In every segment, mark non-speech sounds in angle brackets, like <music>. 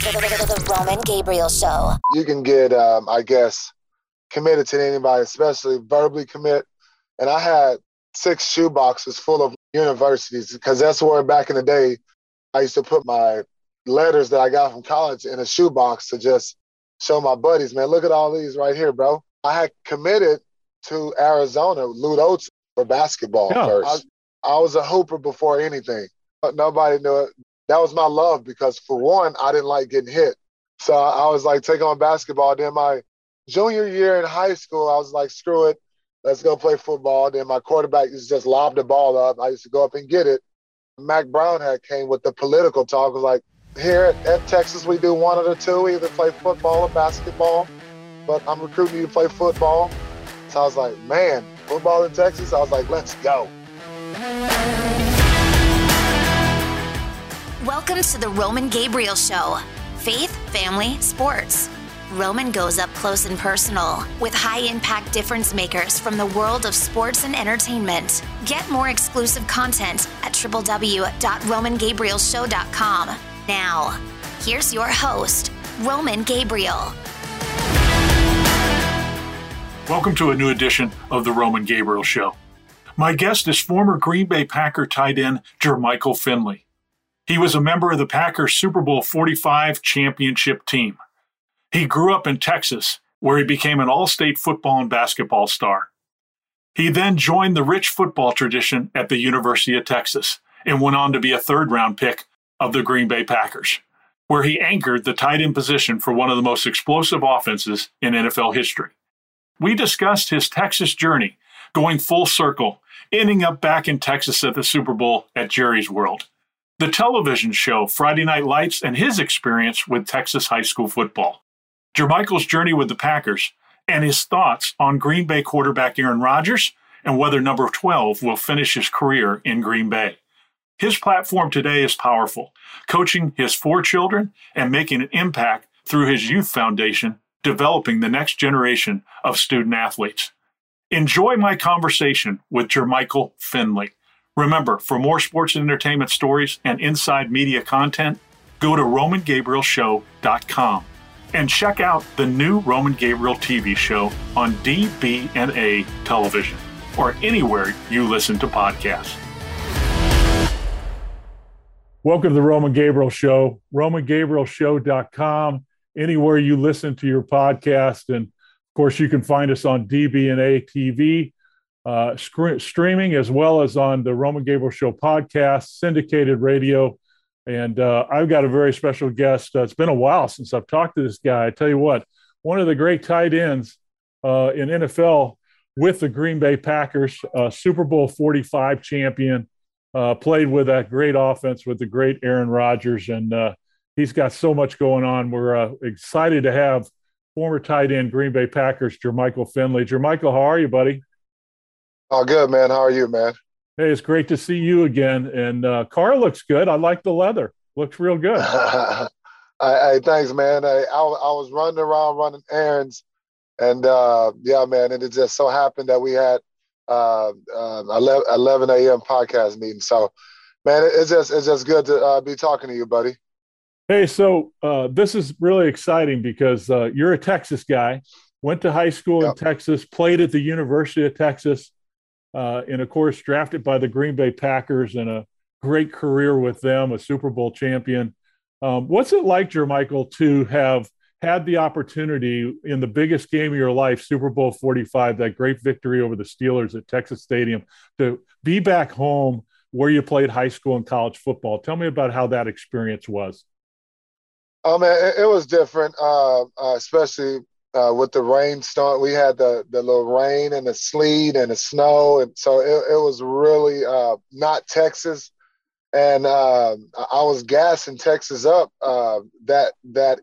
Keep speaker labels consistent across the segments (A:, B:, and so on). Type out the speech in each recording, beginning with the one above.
A: The Roman Gabriel Show.
B: You can get, um, I guess, committed to anybody, especially verbally commit. And I had six shoe boxes full of universities because that's where back in the day I used to put my letters that I got from college in a shoebox to just show my buddies, man, look at all these right here, bro. I had committed to Arizona, Lute Olson for basketball yeah, first. I, I was a hooper before anything. But nobody knew it. That was my love because for one, I didn't like getting hit. So I was like taking on basketball. Then my junior year in high school, I was like, screw it. Let's go play football. Then my quarterback used to just lob the ball up. I used to go up and get it. Mack Brown had came with the political talk. was like, here at, Texas, we do one of the two, either play football or basketball. But I'm recruiting you to play football. So I was like, man, football in Texas? I was like, let's go.
A: Welcome to the Roman Gabriel Show faith, family, sports. Roman goes up close and personal with high impact difference makers from the world of sports and entertainment. Get more exclusive content at www.romangabrielshow.com. Now, here's your host, Roman Gabriel.
C: Welcome to a new edition of the Roman Gabriel Show. My guest is former Green Bay Packer tight end Jermichael Finley. He was a member of the Packers Super Bowl 45 championship team. He grew up in Texas, where he became an all state football and basketball star. He then joined the rich football tradition at the University of Texas and went on to be a third round pick of the Green Bay Packers, where he anchored the tight end position for one of the most explosive offenses in NFL history. We discussed his Texas journey, going full circle, ending up back in Texas at the Super Bowl at Jerry's World, the television show Friday Night Lights, and his experience with Texas high school football, Jermichael's journey with the Packers, and his thoughts on Green Bay quarterback Aaron Rodgers and whether number 12 will finish his career in Green Bay. His platform today is powerful, coaching his four children and making an impact through his youth foundation, developing the next generation of student athletes. Enjoy my conversation with Jermichael Finley. Remember, for more sports and entertainment stories and inside media content, go to RomanGabrielShow.com and check out the new Roman Gabriel TV show on DBNA television or anywhere you listen to podcasts. Welcome to the Roman Gabriel Show, RomanGabrielShow.com, anywhere you listen to your podcast. And of course, you can find us on DBNA TV, uh, streaming, as well as on the Roman Gabriel Show podcast, syndicated radio. And uh, I've got a very special guest. Uh, it's been a while since I've talked to this guy. I tell you what, one of the great tight ends uh, in NFL with the Green Bay Packers, Super Bowl 45 champion uh, played with that great offense with the great Aaron Rodgers, and uh, he's got so much going on. We're uh, excited to have former tight end Green Bay Packers Jermichael Finley. Jermichael, how are you, buddy?
B: Oh, good, man. How are you, man?
C: Hey, it's great to see you again. And uh, car looks good. I like the leather. Looks real good. <laughs>
B: I, I, thanks, man. I, I, I was running around running errands, and uh, yeah, man. And it just so happened that we had uh, uh, 11, 11 a.m. podcast meeting. So, man, it's just it's just good to uh, be talking to you, buddy.
C: Hey, so uh, this is really exciting because uh, you're a Texas guy, went to high school yep. in Texas, played at the University of Texas, uh, and of course drafted by the Green Bay Packers and a great career with them, a Super Bowl champion. Um, what's it like, Jermichael, to have had the opportunity in the biggest game of your life, Super Bowl 45, that great victory over the Steelers at Texas Stadium, to be back home where you played high school and college football. Tell me about how that experience was.
B: Oh man, it, it was different, uh, uh, especially uh, with the rain start. We had the the little rain and the sleet and the snow, and so it, it was really uh, not Texas. And uh, I was gassing Texas up uh, that that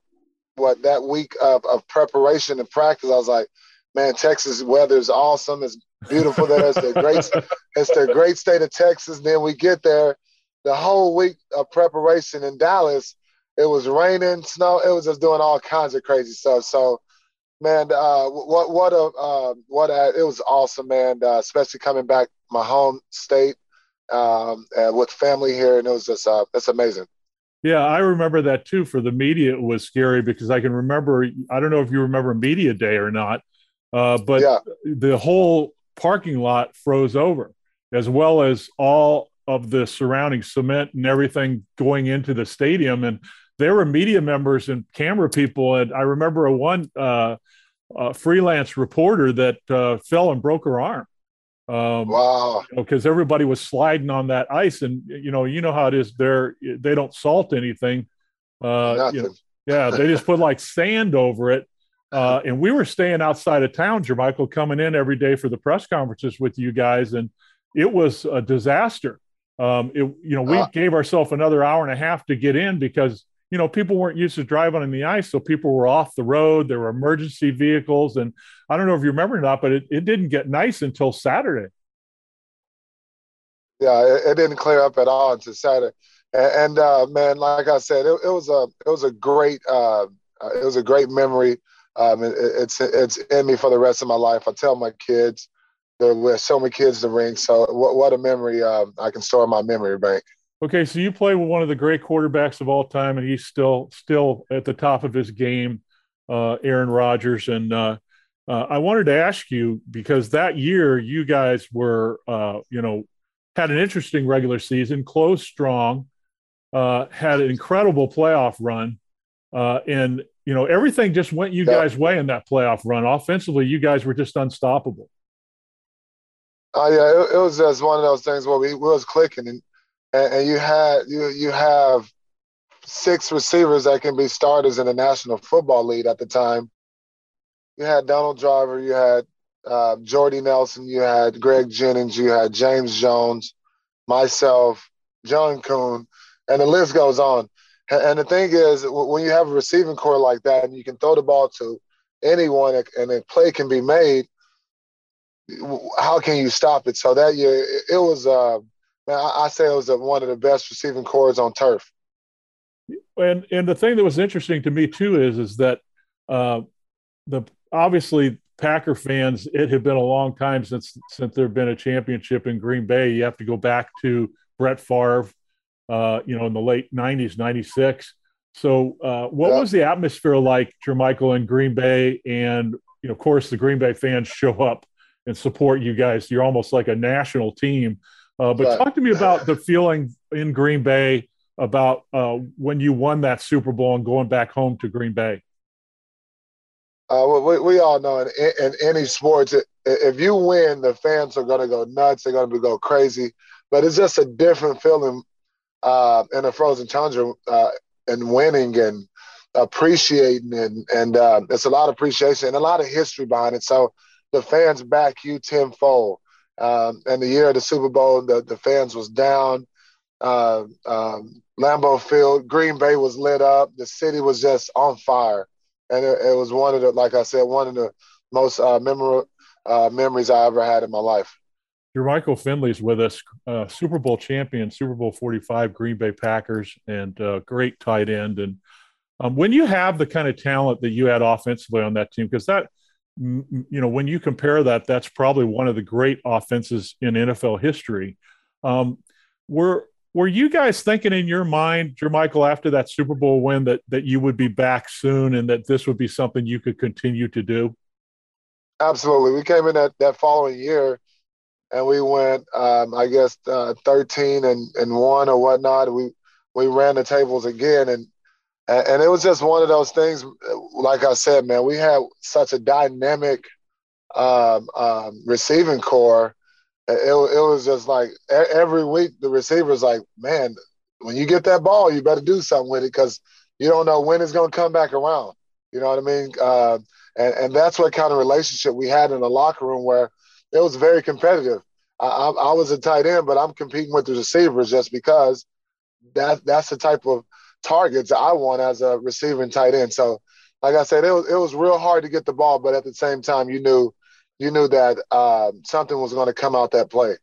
B: what that week of, of preparation and practice, I was like, man, Texas weather is awesome. It's beautiful there. It's the great, <laughs> it's the great state of Texas. And Then we get there, the whole week of preparation in Dallas, it was raining, snow. It was just doing all kinds of crazy stuff. So, man, uh, what what a uh, what a, it was awesome, man. Uh, especially coming back my home state um, with family here, and it was just uh, that's amazing.
C: Yeah, I remember that too. For the media, it was scary because I can remember. I don't know if you remember Media Day or not, uh, but yeah. the whole parking lot froze over, as well as all of the surrounding cement and everything going into the stadium. And there were media members and camera people. And I remember a one uh, freelance reporter that uh, fell and broke her arm.
B: Um, wow!
C: Because you know, everybody was sliding on that ice, and you know, you know how it is. There, they don't salt anything. Uh, you know, yeah, they just put like sand over it. Uh, and we were staying outside of town, Jermichael, coming in every day for the press conferences with you guys, and it was a disaster. Um, it, you know, we uh, gave ourselves another hour and a half to get in because you know people weren't used to driving on the ice, so people were off the road. There were emergency vehicles, and I don't know if you remember or not, but it, it didn't get nice until Saturday.
B: Yeah, it, it didn't clear up at all until Saturday, and, and uh, man, like I said, it, it, was a it was a great uh, it was a great memory. Um, it's it's in me for the rest of my life. I tell my kids there were so many kids to ring. So what, what a memory um, I can store in my memory bank.
C: Okay, so you play with one of the great quarterbacks of all time, and he's still still at the top of his game, uh, Aaron Rodgers. And uh, uh, I wanted to ask you because that year you guys were, uh, you know, had an interesting regular season, closed strong, uh, had an incredible playoff run, uh, and you know everything just went you guys' way in that playoff run. Offensively, you guys were just unstoppable.
B: Oh yeah, it, it, was just one of those things where we, we was clicking, and, and, and you had you you have six receivers that can be starters in the National Football League at the time. You had Donald Driver, you had uh, Jordy Nelson, you had Greg Jennings, you had James Jones, myself, John Kuhn, and the list goes on. And the thing is, when you have a receiving core like that, and you can throw the ball to anyone, and a play can be made, how can you stop it? So that year, it, was, uh, man, I, I, say it was a, one of the best receiving cores on turf.
C: And and the thing that was interesting to me too is is that uh, the obviously Packer fans, it had been a long time since since there had been a championship in Green Bay. You have to go back to Brett Favre, uh, you know, in the late '90s, '96. So, uh, what yeah. was the atmosphere like, Jermichael, in Green Bay? And you know, of course, the Green Bay fans show up and support you guys. You're almost like a national team. Uh, but right. talk to me about the feeling in Green Bay about uh, when you won that Super Bowl and going back home to Green Bay.
B: Uh, we, we all know in, in any sports, if you win, the fans are going to go nuts. They're going to go crazy. But it's just a different feeling uh, in a frozen tundra uh, and winning and appreciating and and uh, it's a lot of appreciation and a lot of history behind it. So the fans back you tenfold. Um, and the year of the Super Bowl, the, the fans was down. Uh, um, Lambeau Field, Green Bay was lit up. The city was just on fire, and it, it was one of the, like I said, one of the most uh, memorable uh, memories I ever had in my life.
C: Jermichael Finley's with us, uh, Super Bowl champion, Super Bowl 45, Green Bay Packers, and uh, great tight end. And um, when you have the kind of talent that you had offensively on that team, because that you know, when you compare that, that's probably one of the great offenses in NFL history. Um, were were you guys thinking in your mind, Jermichael, after that Super Bowl win, that that you would be back soon and that this would be something you could continue to do?
B: Absolutely. We came in that, that following year and we went, um, I guess, uh, 13 and, and one or whatnot. We we ran the tables again, and and it was just one of those things. Like I said, man, we had such a dynamic um, um, receiving core. It, it was just like every week the receivers like, man, when you get that ball, you better do something with it because you don't know when it's going to come back around. You know what I mean? Uh, and and that's what kind of relationship we had in the locker room where it was very competitive. I, I, I was a tight end, but I'm competing with the receivers just because that that's the type of targets I want as a receiving tight end. So, like I said, it was it was real hard to get the ball, but at the same time, you knew you knew that uh, something was going to come out that play.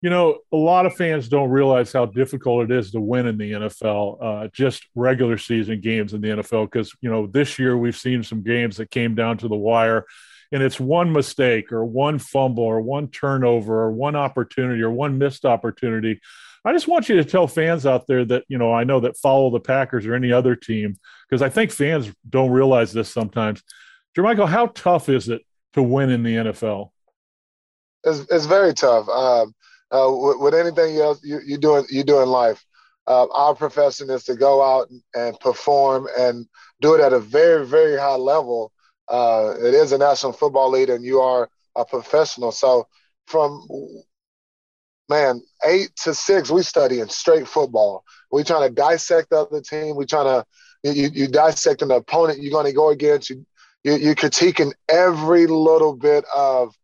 C: You know, a lot of fans don't realize how difficult it is to win in the NFL, uh, just regular season games in the NFL. Because you know, this year we've seen some games that came down to the wire, and it's one mistake or one fumble or one turnover or one opportunity or one missed opportunity I just want you to tell fans out there that you know I know that follow the Packers or any other team because I think fans don't realize this sometimes. Jermichael, how tough is it to win in the NFL?
B: It's, it's very tough. Um, uh, with, with, anything else you, you do you do in life, uh, our profession is to go out and, perform and do it at a very very high level. Uh, it is a national football league, and you are a professional. So from man, eight to six, we study in straight football. We trying to dissect the other team. We trying to you, you dissecting the opponent you're going to go against. You, you you're critiquing every little bit of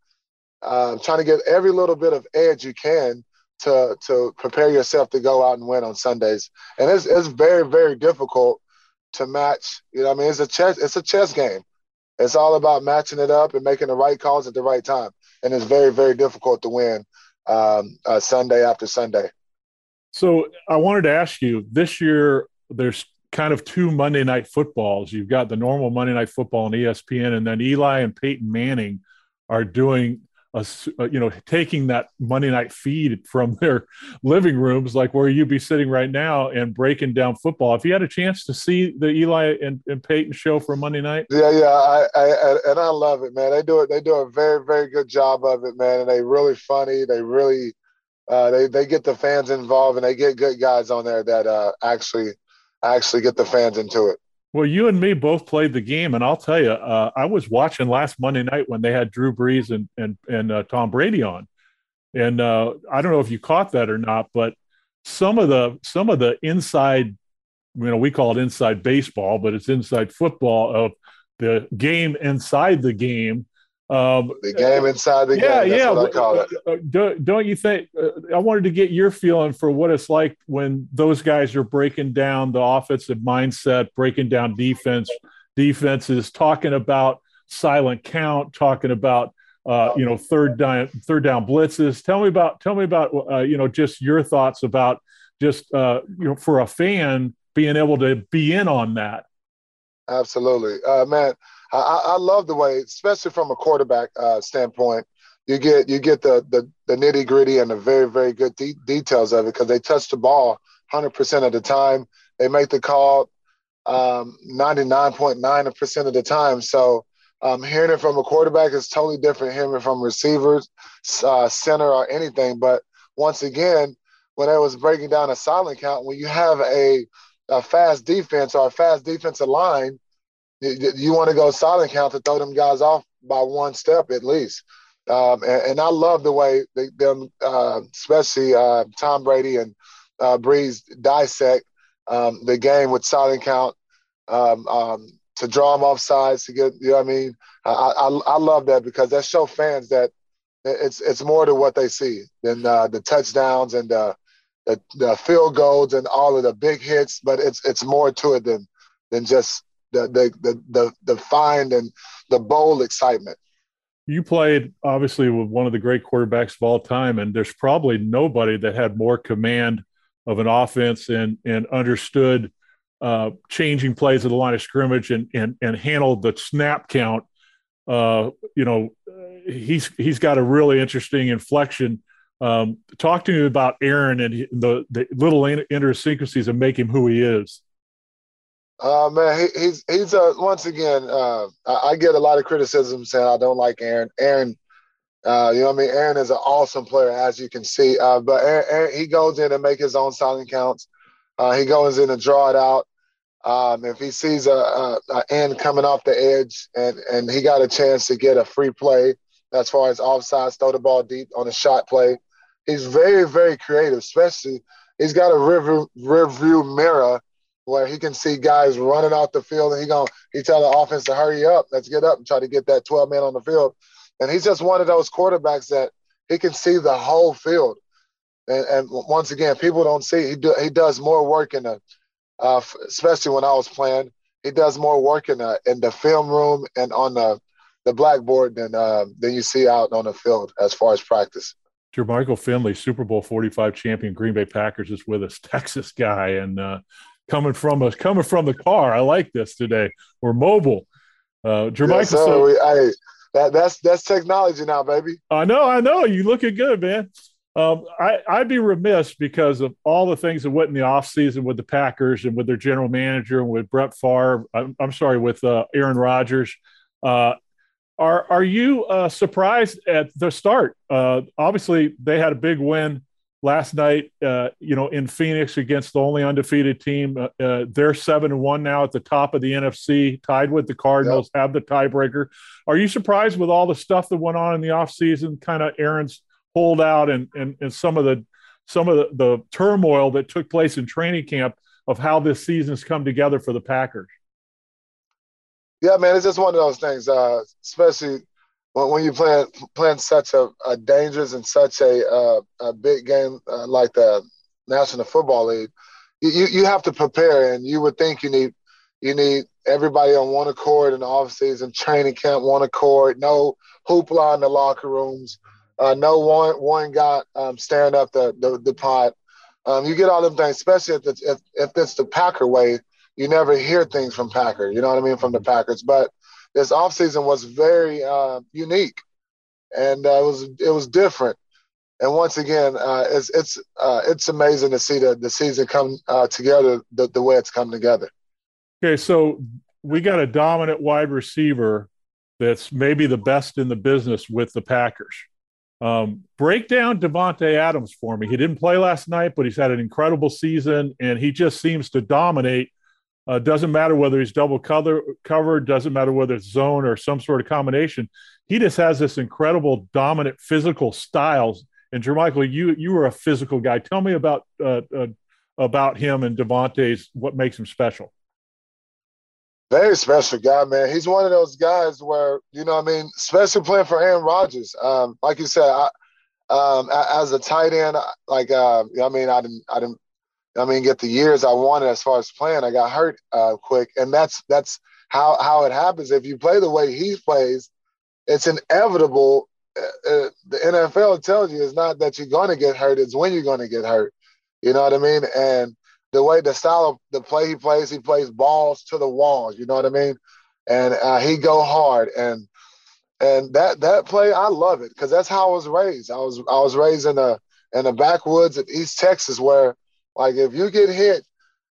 B: uh, trying to get every little bit of edge you can to to prepare yourself to go out and win on Sundays. And it's it's very very difficult to match. You know, I mean, it's a chess it's a chess game. It's all about matching it up and making the right calls at the right time. And it's very very difficult to win um, uh, Sunday after Sunday.
C: So I wanted to ask you this year. There's kind of two Monday night footballs. You've got the normal Monday night football on ESPN, and then Eli and Peyton Manning are doing a, you know taking that Monday night feed from <laughs> their living rooms, like where you'd be sitting right now, and breaking down football. If you had a chance to see the Eli and, and Peyton show for Monday night,
B: yeah, yeah, I, I, and I love it, man. They do it. They do a very, very good job of it, man. And they really funny. They really, uh, they they get the fans involved, and they get good guys on there that uh, actually actually get the fans into it.
C: Well, you and me both played the game, and I'll tell you, uh, I was watching last Monday night when they had Drew Brees and and and uh, Tom Brady on, and uh, I don't know if you caught that or not, but some of the some of the inside, you know, we call it inside baseball, but it's inside football of the game inside the game
B: um, the game inside the yeah, game. That's yeah, what I call it.
C: Uh, don't, don't you think? Uh, I wanted to get your feeling for what it's like when those guys are breaking down the offensive mindset, breaking down defense, defenses, talking about silent count, talking about uh, you know third down third down blitzes. Tell me about tell me about uh, you know just your thoughts about just uh, you know for a fan being able to be in on that.
B: Absolutely, uh, man. I, I love the way, especially from a quarterback uh, standpoint, you get you get the the, the nitty gritty and the very very good de- details of it because they touch the ball 100% of the time. They make the call um, 99.9% of the time. So um, hearing it from a quarterback is totally different. Hearing it from receivers, uh, center, or anything. But once again, when I was breaking down a silent count, when you have a, a fast defense or a fast defensive line, you, want to go silent count to throw them guys off by one step at least. Um, and, and, I love the way they, them, uh, especially uh, Tom Brady and uh, Brees dissect um, the game with silent count um, um, to draw them off sides to get. You know what I mean? I, I, I love that because that show fans that it's it's more to what they see than uh, the touchdowns and the, the, the field goals and all of the big hits. But it's it's more to it than than just the the the the, the find and the bold excitement.
C: You played obviously with one of the great quarterbacks of all time, and there's probably nobody that had more command of an offense and and understood uh, changing plays at the line of scrimmage and and and handled the snap count. Uh, you know, he's he's got a really interesting inflection. Um, talk to me about Aaron and the the little idiosyncrasies that make him who he is.
B: Uh, man, he, he's he's uh, once again. Uh, I, I, get a lot of criticism saying I don't like Aaron. Aaron, uh, you know what I mean. Aaron is an awesome player, as you can see. Uh, but Aaron, Aaron, he goes in and make his own silent counts. Uh, he goes in and draw it out. Um, if he sees a, a, a, end coming off the edge and and he got a chance to get a free play as far as offside, throw the ball deep on a shot play. He's very very creative. Especially he's got a rear rear view mirror where he can see guys running out the field and he going he tell the offense to hurry up, let's get up and try to get that 12 man on the field. And he's just one of those quarterbacks that he can see the whole field. And, and once again, people don't see he do, he does more work in the, uh, especially when I was playing. He does more work in the in the film room and on the the blackboard than uh, than you see out on the field as far as practice.
C: Jermichael Finley, Super Bowl 45 champion Green Bay Packers, is with us, <laughs> Texas guy. And uh, coming from us coming from the car. I like this today. We're mobile. Uh, Jermichael, yes,
B: so, we, I, that, that's that's technology now, baby.
C: I know, I know. You looking good, man. Um, I, I'd be remiss because of all the things that went in the offseason with the Packers and with their general manager and with Brett Favre. I'm, I'm sorry, with uh, Aaron Rodgers. Uh, are are you uh, surprised at the start? Uh, obviously, they had a big win last night. Uh, you know, in Phoenix against the only undefeated team. Uh, uh, they're seven and one now at the top of the NFC, tied with the Cardinals, yep. have the tiebreaker. Are you surprised with all the stuff that went on in the offseason, kind of Aaron's holdout and, and and some of the some of the, the turmoil that took place in training camp of how this season's come together for the Packers?
B: Yeah, man, it's just one of those things, uh, especially when, when you play playing such a, a, dangerous and such a, uh, a big game uh, like the National Football League. You, you have to prepare, and you would think you need you need everybody on one accord in the off season, training camp, one accord, no hoopla in the locker rooms, uh, no one one guy um, staring up the the, the pot. Um, you get all them things, especially if it's if, if it's the Packer way you never hear things from Packer. You know what I mean from the Packers. But this offseason was very uh, unique, and uh, it was it was different. And once again, uh, it's it's uh, it's amazing to see the the season come uh, together the, the way it's come together.
C: Okay, so we got a dominant wide receiver that's maybe the best in the business with the Packers. Um, break down Davante Adams for me. He didn't play last night, but he's had an incredible season, and he just seems to dominate uh, doesn't matter whether he's double cover, covered, doesn't matter whether it's zone or some sort of combination. He just has this incredible dominant physical styles. And Jermichael, you you were a physical guy. Tell me about uh, uh, about him and Davante's what makes him special.
B: Very special guy, man. He's one of those guys where you know, I mean, especially playing for Aaron Rodgers. Um, like you said, I, um, as a tight end, like uh, I mean, I didn't, I didn't I mean, get the years I wanted as far as playing. I got hurt uh, quick, and that's that's how how it happens. If you play the way he plays, it's inevitable. Uh, uh the NFL tells you it's not that you're going to get hurt; it's when you're going to get hurt. You know what I mean? And the way the style of the play he plays, he plays balls to the walls. You know what I mean? And uh, he go hard, and and that that play I love it because that's how I was raised. I was I was raised in the in the backwoods of East Texas where like if you get hit,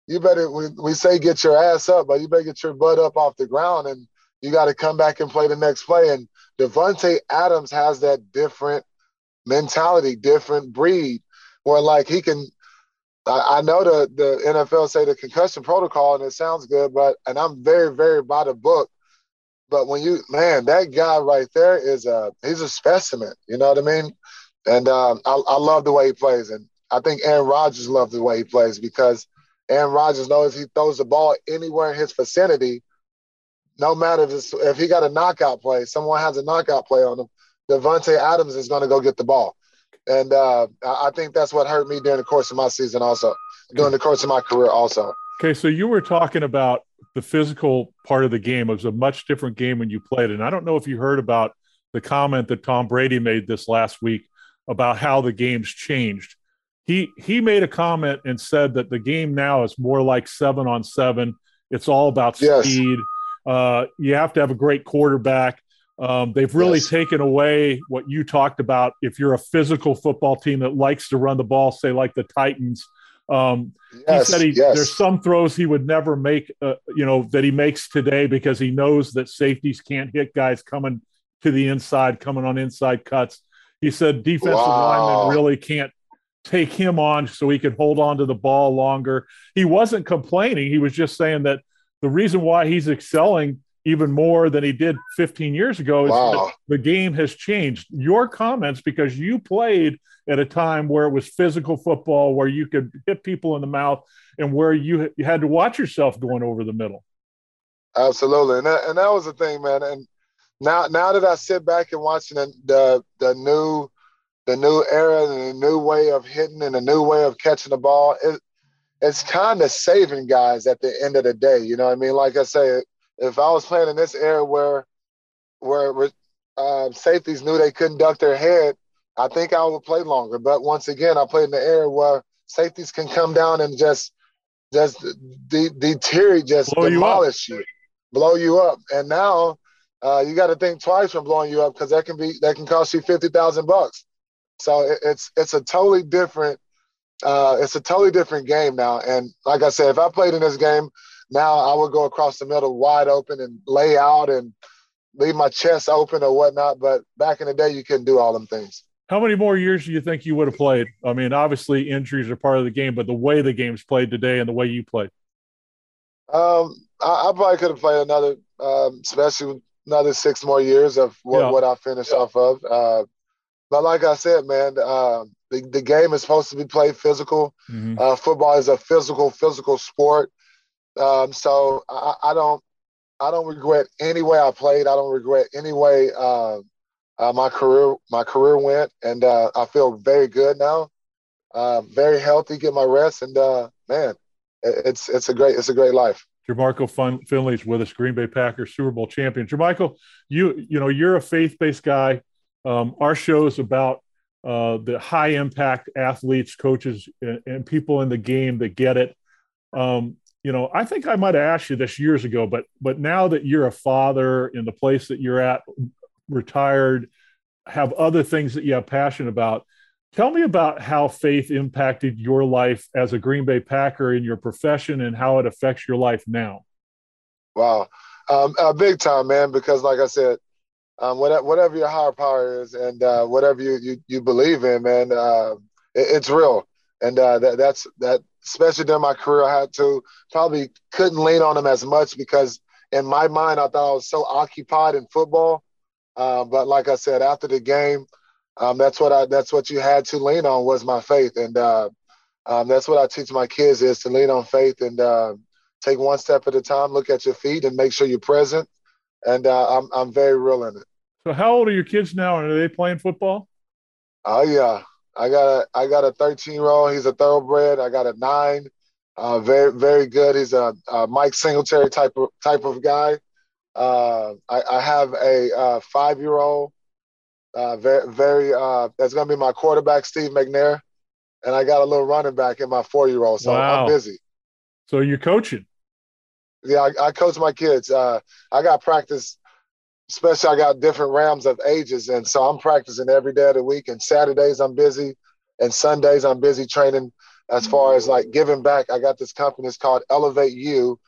B: you better we, we say get your ass up, but you better get your butt up off the ground and you got to come back and play the next play. And Davante Adams has that different mentality, different breed, where like he can. I, I know the the NFL say the concussion protocol, and it sounds good, but and I'm very very by the book. But when you man, that guy right there is a he's a specimen. You know what I mean? And um, I, I love the way he plays. And I think Aaron Rodgers loves the way he plays because Aaron Rodgers knows he throws the ball anywhere in his vicinity, no matter if, if he got a knockout play, someone has a knockout play on him, Davante Adams is going to go get the ball. And uh, I think that's what hurt me during the course of my season, also during the course of my career, also.
C: Okay, so you were talking about the physical part of the game. It was a much different game when you played, and I don't know if you heard about the comment that Tom Brady made this last week about how the game's changed he he made a comment and said that the game now is more like seven on seven. It's all about yes. speed. Uh, you have to have a great quarterback. Um, they've really yes. taken away what you talked about. If you're a physical football team that likes to run the ball, say like the Titans, um, yes, he said he, there's some throws he would never make, uh, you know, that he makes today because he knows that safeties can't hit guys coming to the inside, coming on inside cuts. He said defensive wow. linemen really can't take him on so he could hold on to the ball longer. He wasn't complaining. He was just saying that the reason why he's excelling even more than he did 15 years ago is wow. the game has changed. Your comments, because you played at a time where it was physical football, where you could hit people in the mouth and where you, you had to watch yourself going over the middle.
B: Absolutely. And that, and that was the thing, man. And now, now that I sit back and watching the, the, the new the new era and the new way of hitting and a new way of catching the ball. It, it's kind of saving guys at the end of the day. You know what I mean? Like I say, if I was playing in this era where where uh, safeties knew they couldn't duck their head, I think I would play longer. But once again, I played in the era where safeties can come down and just just de- deteriorate, just blow demolish you, you, blow you up. And now uh, you got to think twice from blowing you up because that can be that can cost you fifty thousand bucks. So it, it's it's a totally different uh, it's a totally different game now. And like I said, if I played in this game now, I would go across the middle wide open and lay out and leave my chest open or whatnot. But back in the day, you couldn't do all them things.
C: How many more years do you think you would have played? I mean, obviously injuries are part of the game, but the way the game's played today and the way you played.
B: Um, I, I probably could have played another, um, especially another six more years of what, yeah. what I finished yeah. off of. Uh, but like I said, man, uh, the, the game is supposed to be played physical. Mm-hmm. Uh, football is a physical, physical sport. Um, so I, I, don't, I don't regret any way I played. I don't regret any way uh, uh my career, my career went, and uh, I feel very good now. Uh, very healthy, get my rest, and man, it's it's a great it's a great life.
C: Jermichael Finley's with us, Green Bay Packers Super Bowl champion. Jermichael, you you know you're a faith based guy. Um, our show is about uh, the high impact athletes, coaches, and, and, people in the game that get it. Um, you know, I think I might have asked you this years ago, but but now that you're a father in the place that you're at, retired, have other things that you have passion about. Tell me about how faith impacted your life as a Green Bay Packer in your profession and how it affects your life now.
B: Wow, um, uh, big time, man. Because like I said, um, whatever, whatever your higher power is and uh, whatever you, you, you believe in, man, uh, it, it's real. And uh, that, that's that. Especially during my career, I had to probably couldn't lean on them as much because in my mind, I thought I was so occupied in football. Uh, but like I said, after the game, um, that's what I that's what you had to lean on was my faith, and uh, um, that's what I teach my kids is to lean on faith and uh, take one step at a time. Look at your feet and make sure you're present and uh, I'm I'm very real in it.
C: So how old are your kids now, and are they playing football?
B: Oh yeah, I got a I got a 13 year old. He's a thoroughbred. I got a nine. Uh, very very good. He's a, a, Mike Singletary type of type of guy. Uh, I, I, have a uh, five year old. Uh, very very. Uh, that's gonna be my quarterback, Steve McNair, and I got a little running back in my four year old. So wow. I'm busy.
C: So you're coaching.
B: Yeah, I, I coach my kids. Uh, I got practice, especially I got different realms of ages, and so I'm practicing every day of the week. And Saturdays I'm busy, and Sundays I'm busy training. As far as like giving back, I got this company. It's called Elevate You,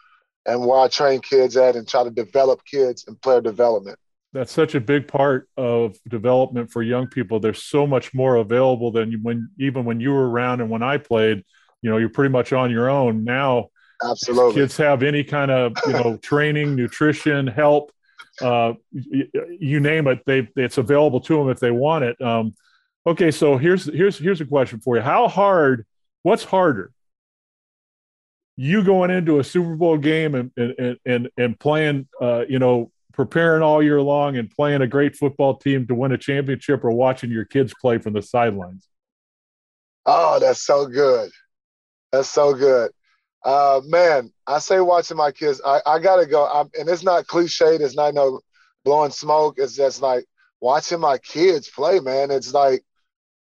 B: and where I train kids at and try to develop kids and player development.
C: That's such a big part of development for young people. There's so much more available than when even when you were around and when I played. You know, you're pretty much on your own now
B: Absolutely.
C: Kids have any kind of you know <laughs> training, nutrition, help, uh, you, you, name it. They it's available to them if they want it. Um, okay, so here's here's here's a question for you. How hard? What's harder? You going into a Super Bowl game and and and and playing, uh, you know, preparing all year long and playing a great football team to win a championship, or watching your kids play from the sidelines?
B: Oh, that's so good. That's so good. Uh, man, I say watching my kids. I, I gotta go. I'm, and it's not cliche. It's not no blowing smoke. It's just like watching my kids play. Man, it's like,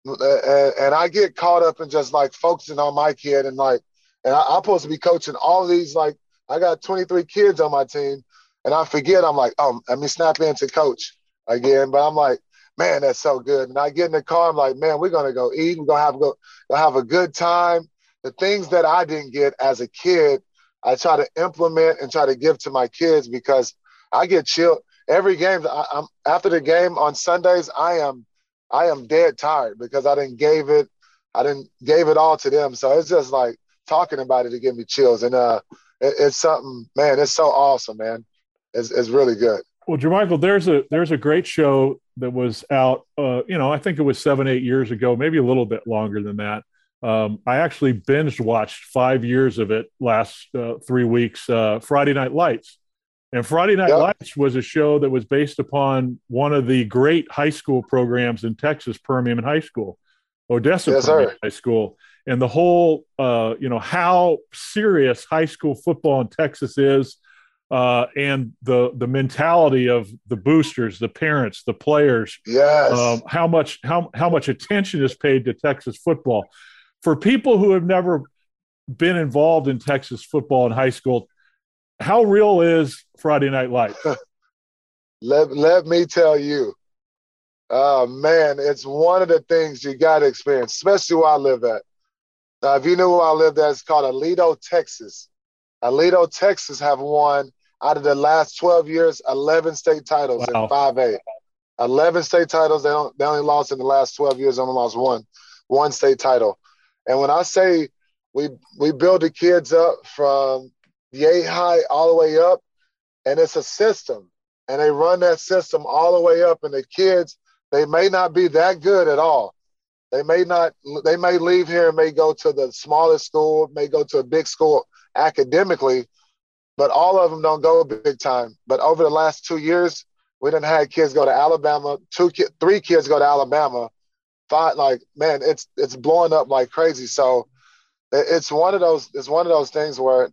B: and, and I get caught up in just like focusing on my kid and like, and I, I'm supposed to be coaching all these. Like, I got 23 kids on my team, and I forget. I'm like, oh, let me snap into coach again. But I'm like, man, that's so good. And I get in the car. I'm like, man, we're gonna go eat. We're gonna have go, gonna have a good time the things that I didn't get as a kid, I try to implement and try to give to my kids because I get chilled every game. I, am after the game on Sundays. I am I am dead tired because I didn't gave it I didn't gave it all to them. So it's just like talking about it to give me chills. And uh, it, it's something, man. It's so awesome, man. It's, it's really good.
C: Well, Jermichael, there's a there's a great show that was out. Uh, you know, I think it was seven eight years ago, maybe a little bit longer than that. Um, I actually binge watched five years of it last uh, three weeks. Uh, Friday Night Lights, and Friday Night yep. Lights was a show that was based upon one of the great high school programs in Texas, Permian High School, Odessa yes, High School, and the whole, uh, you know, how serious high school football in Texas is. Uh, and the the mentality of the boosters, the parents, the players,
B: yes,
C: um, how much how how much attention is paid to Texas football for people who have never been involved in Texas football in high school, how real is Friday Night Lights? <laughs>
B: let, let me tell you, Oh man, it's one of the things you got to experience, especially where I live at. Now, if you knew where I live at, it's called Aledo, Texas. Aledo, Texas have won out of the last 12 years 11 state titles wow. in 5A. 11 state titles. They, don't, they only lost in the last 12 years, only lost one, one state title. And when I say we we build the kids up from yay high all the way up, and it's a system, and they run that system all the way up, and the kids they may not be that good at all. They may not. They may leave here and may go to the smallest school, may go to a big school academically, but all of them don't go big time. But over the last two years, we didn't have kids go to Alabama. Two, three kids go to Alabama. Five, like man, it's it's blowing up like crazy. So it's one of those. It's one of those things where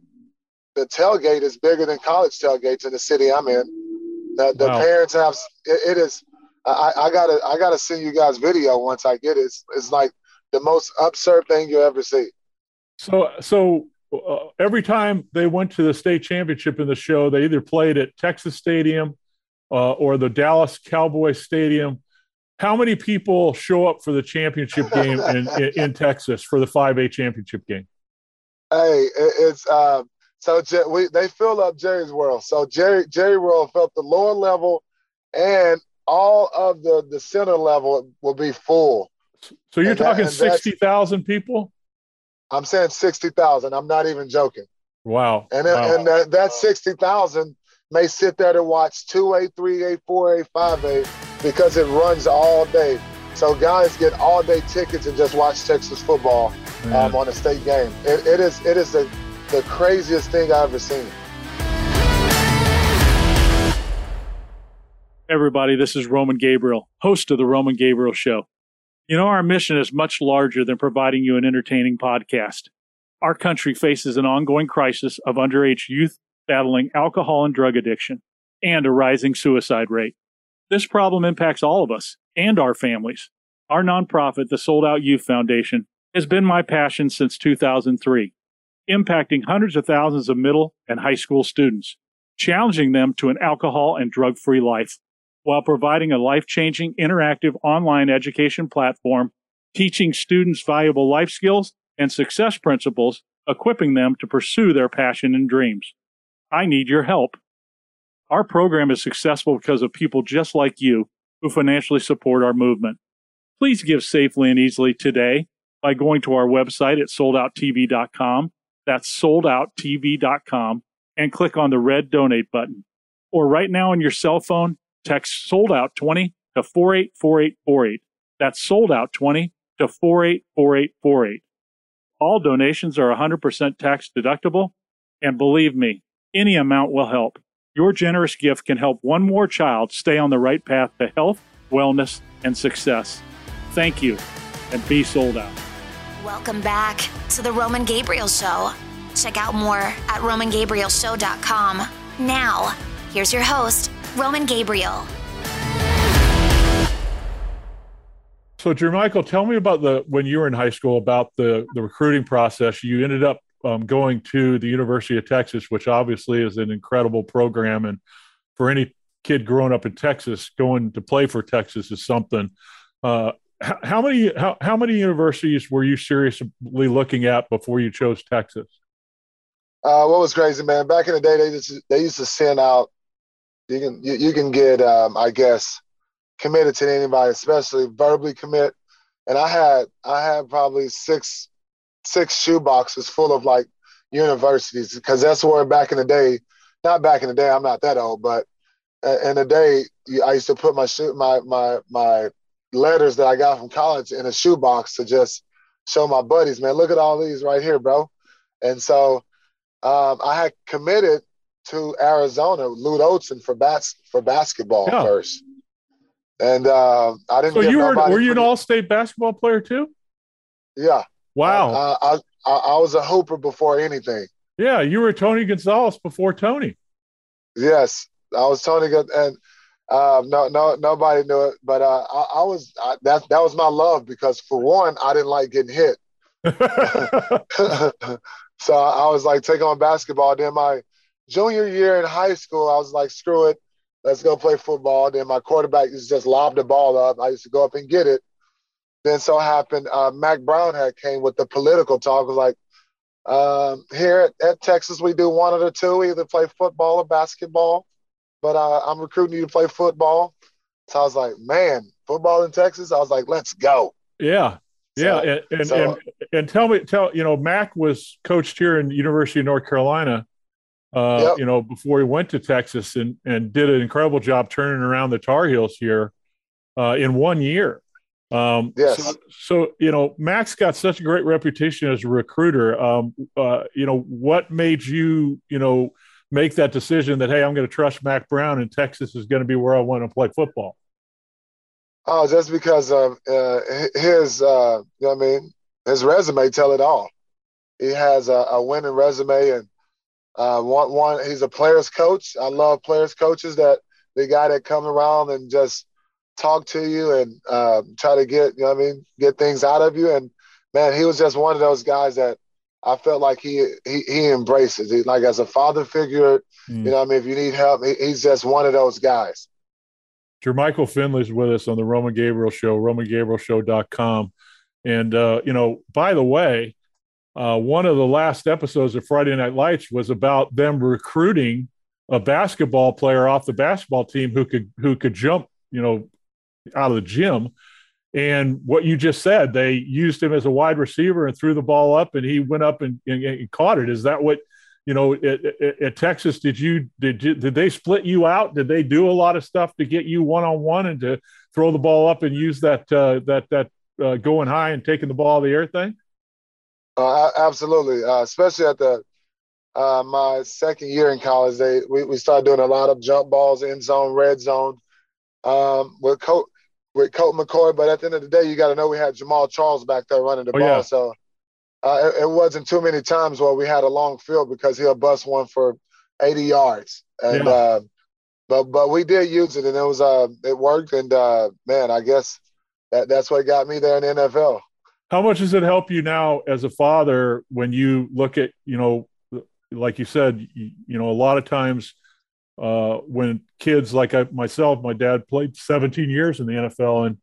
B: the tailgate is bigger than college tailgates in the city I'm in. The, the wow. parents have it, it is I, I gotta I gotta send you guys video once I get it. It's, it's like the most absurd thing you ever see.
C: So so uh, every time they went to the state championship in the show, they either played at Texas Stadium uh, or the Dallas Cowboys Stadium. How many people show up for the championship game in, <laughs> in, in Texas for the 5A championship game?
B: Hey, it's uh, so we they fill up Jerry's World. So Jerry Jerry World felt the lower level and all of the the center level will be full.
C: So you're and talking that, sixty thousand people?
B: I'm saying sixty thousand. I'm not even joking.
C: Wow.
B: And
C: wow.
B: and that, that sixty thousand may sit there to watch two A, three A, four A, five A because it runs all day. So guys get all day tickets and just watch Texas football um, on a state game. It, it is it is the the craziest thing I've ever seen.
C: everybody. This is Roman Gabriel, host of The Roman Gabriel Show. You know, our mission is much larger than providing you an entertaining podcast. Our country faces an ongoing crisis of underage youth battling alcohol and drug addiction and a rising suicide rate. This problem impacts all of us and our families. Our nonprofit, the Sold Out Youth Foundation, has been my passion since 2003, impacting hundreds of thousands of middle and high school students, challenging them to an alcohol and drug free life while providing a life changing interactive online education platform, teaching students valuable life skills and success principles, equipping them to pursue their passion and dreams. I need your help. Our program is successful because of people just like you who financially support our movement. Please give safely and easily today by going to our website at soldouttv.com. That's soldouttv.com and click on the red donate button. Or right now on your cell phone, Text sold out 20 to 484848. That's sold out 20 to 484848. All donations are 100% tax deductible. And believe me, any amount will help. Your generous gift can help one more child stay on the right path to health, wellness, and success. Thank you, and be sold out.
A: Welcome back to the Roman Gabriel Show. Check out more at RomanGabrielShow.com. Now, here's your host, Roman Gabriel.
C: So, Jermichael, tell me about the when you were in high school about the the recruiting process. You ended up um, going to the University of Texas, which obviously is an incredible program, and for any kid growing up in Texas, going to play for Texas is something. Uh, how, many how, how many universities were you seriously looking at before you chose Texas?
B: Uh, what was crazy, man? Back in the day, they just they used to send out you can you, you can get um, I guess committed to anybody, especially verbally commit. And I had I had probably six six shoe boxes full of like universities because that's where back in the day, not back in the day, I'm not that old, but in the day I used to put my shoe my my my letters that I got from college in a shoe box to just show my buddies, man, look at all these right here, bro. And so um, I had committed to Arizona, Lute Olson for bats for basketball yeah. first. And uh, I didn't.
C: So you were were you an all-state basketball player too?
B: Yeah.
C: Wow.
B: I, I, I was a hooper before anything.
C: Yeah, you were Tony Gonzalez before Tony.
B: Yes, I was Tony, and uh, no, no, nobody knew it, but uh, I, I, was I, that that was my love because for one, I didn't like getting hit. <laughs> so I was like take on basketball. Then my junior year in high school, I was like, screw it. let's go play football. Then my quarterback just lobbed the ball up. I used to go up and get it. Then so happened, uh, Mack Brown had came with the political talk. Was like, um, here at, at, Texas, we do one of the two: either play football or basketball. But uh, I'm recruiting you to play football. So I was like, man, football in Texas. I was like, let's go.
C: Yeah, yeah, so, and and, so, and, and tell me, tell you know, Mack was coached here in University of North Carolina. Uh, yep. You know, before he went to Texas and and did an incredible job turning around the Tar Heels here uh, in one year. Um, yes. So, so, you know, Mack's got such a great reputation as a recruiter. Um, uh, you know, what made you, you know, make that decision that hey, I'm going to trust Mack Brown and Texas is going to be where I want to play football?
B: Oh, just because of uh, his, uh, you know what I mean, his resume tell it all. He has a, a winning resume, and uh, one, one, he's a players coach. I love players coaches that the guy that come around and just talk to you and uh, try to get, you know what I mean, get things out of you. And man, he was just one of those guys that I felt like he he, he embraces. He, like as a father figure, mm. you know, I mean, if you need help, he, he's just one of those guys.
C: Jermichael Finley's with us on the Roman Gabriel Show, RomanGabrielShow.com. And, uh, you know, by the way, uh, one of the last episodes of Friday Night Lights was about them recruiting a basketball player off the basketball team who could who could jump, you know, out of the gym. And what you just said, they used him as a wide receiver and threw the ball up, and he went up and, and, and caught it. Is that what you know, at, at, at, Texas, did you did you, did they split you out? Did they do a lot of stuff to get you one on one and to throw the ball up and use that uh, that that uh, going high and taking the ball of the air thing?
B: Uh, absolutely, uh, especially at the uh, my second year in college, they we, we started doing a lot of jump balls, end zone, red zone, um, with Coach with Colt McCoy. But at the end of the day, you got to know we had Jamaal Charles back there running the oh, ball, yeah. so uh, it, it, wasn't too many times where we had a long field because he'll bust one for 80 yards. And yeah. uh, but but we did use it, and it was uh it worked. And uh, man, I guess that that's what got me there in the NFL.
C: How much does it help you now as a father when you look at you know, like you said, you, you know, a lot of times uh, when kids like I, myself, my dad played 17 years in the NFL, and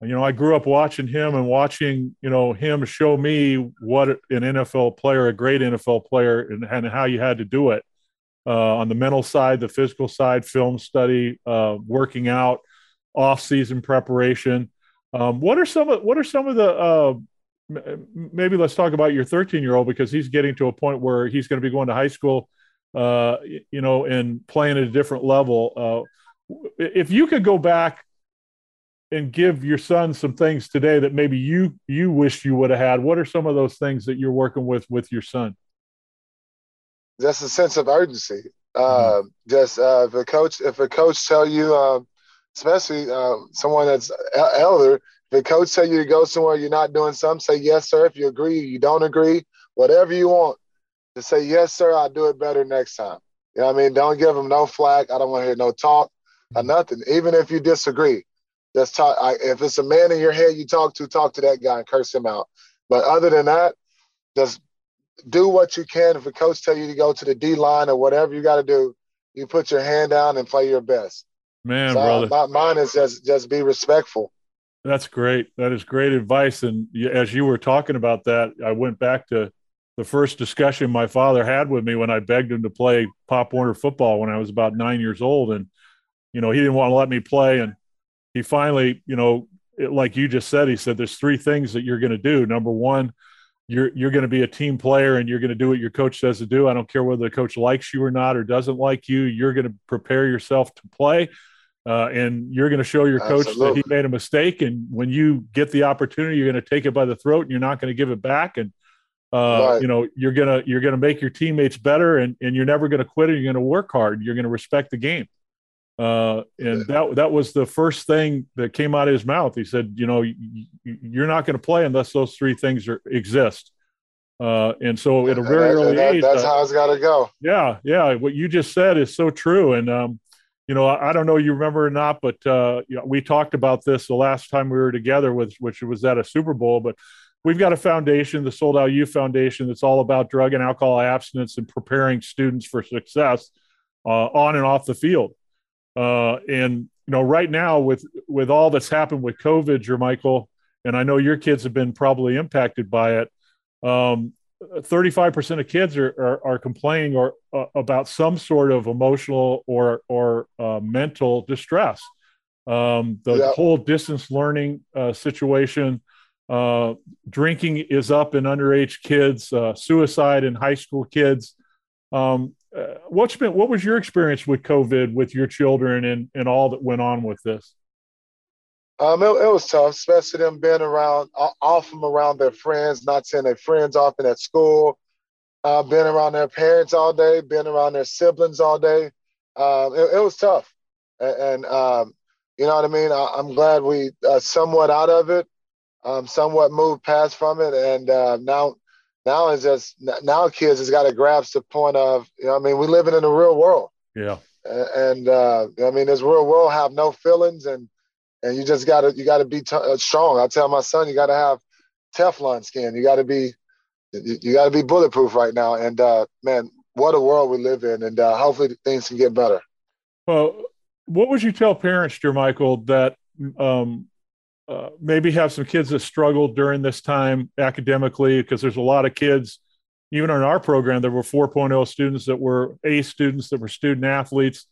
C: you know, I grew up watching him and watching, you know, him show me what an NFL player, a great NFL player, and, and how you had to do it uh, on the mental side, the physical side, film study, uh, working out, off-season preparation. Um, what are some of what are some of the uh, maybe let's talk about your 13 year old because he's getting to a point where he's going to be going to high school, uh, you know, and playing at a different level. Uh, if you could go back and give your son some things today that maybe you you wish you would have had what are some of those things that you're working with with your son
B: just a sense of urgency mm-hmm. uh, just uh, if a coach if a coach tell you uh, especially uh, someone that's elder if a coach tell you to go somewhere you're not doing something say yes sir if you agree you don't agree whatever you want to say yes sir i'll do it better next time you know what i mean don't give them no flack i don't want to hear no talk or mm-hmm. nothing even if you disagree just talk. I, if it's a man in your head you talk to, talk to that guy and curse him out. But other than that, just do what you can. If a coach tell you to go to the D line or whatever you got to do, you put your hand down and play your best.
C: Man, so brother,
B: my, mine is just just be respectful.
C: That's great. That is great advice. And as you were talking about that, I went back to the first discussion my father had with me when I begged him to play Pop Warner football when I was about nine years old, and you know he didn't want to let me play, and he finally, you know, it, like you just said, he said, there's three things that you're going to do. Number one, you're you're going to be a team player and you're going to do what your coach says to do. I don't care whether the coach likes you or not or doesn't like you. You're going to prepare yourself to play, uh, and you're going to show your coach Absolutely. that he made a mistake. And when you get the opportunity, you're going to take it by the throat and you're not going to give it back. And uh, right. you know you're gonna you're gonna make your teammates better, and and you're never going to quit. Or you're going to work hard. You're going to respect the game. Uh, and that that was the first thing that came out of his mouth. He said, "You know, you're not going to play unless those three things are, exist." Uh, and so, at a very early
B: that,
C: age,
B: that's uh, how it's got to go.
C: Yeah, yeah. What you just said is so true. And um, you know, I, I, don't know you remember or not, but uh, you know, we talked about this the last time we were together, with which was at a Super Bowl. But we've got a foundation, the Sold Out Youth Foundation, that's all about drug and alcohol abstinence and preparing students for success uh, on and off the field. Uh, and you know, right now with with all that's happened with COVID, Jermichael, and I know your kids have been probably impacted by it. Um, 35% of kids are, are, are complaining or uh, about some sort of emotional or or uh, mental distress. Um, the yeah. whole distance learning uh, situation, uh, drinking is up in underage kids, uh, suicide in high school kids. Um, uh, what's been what was your experience with COVID with your children and and all that went on with this?
B: Um, it, it, was tough, especially them being around, off from around their friends, not seeing their friends often at school, uh, being around their parents all day, being around their siblings all day. Um, it, it, was tough, and, and um, you know what I mean. I, am glad we uh, somewhat out of it, um, somewhat moved past from it, and uh, now, now it's just now kids has got to grasp the point of you know I mean we living in the real world.
C: Yeah.
B: And uh, I mean, this real world have no feelings and and you just gotta you gotta be t- uh, strong. I tell my son you gotta have Teflon skin. You gotta be you, you gotta be bulletproof right now. And uh, man, what a world we live in. And uh, hopefully things can get better.
C: Well, what would you tell parents, Jermichael, that um, uh, maybe have some kids that struggled during this time academically? Because there's a lot of kids, even in our program, there were 4.0 students that were A students that were student athletes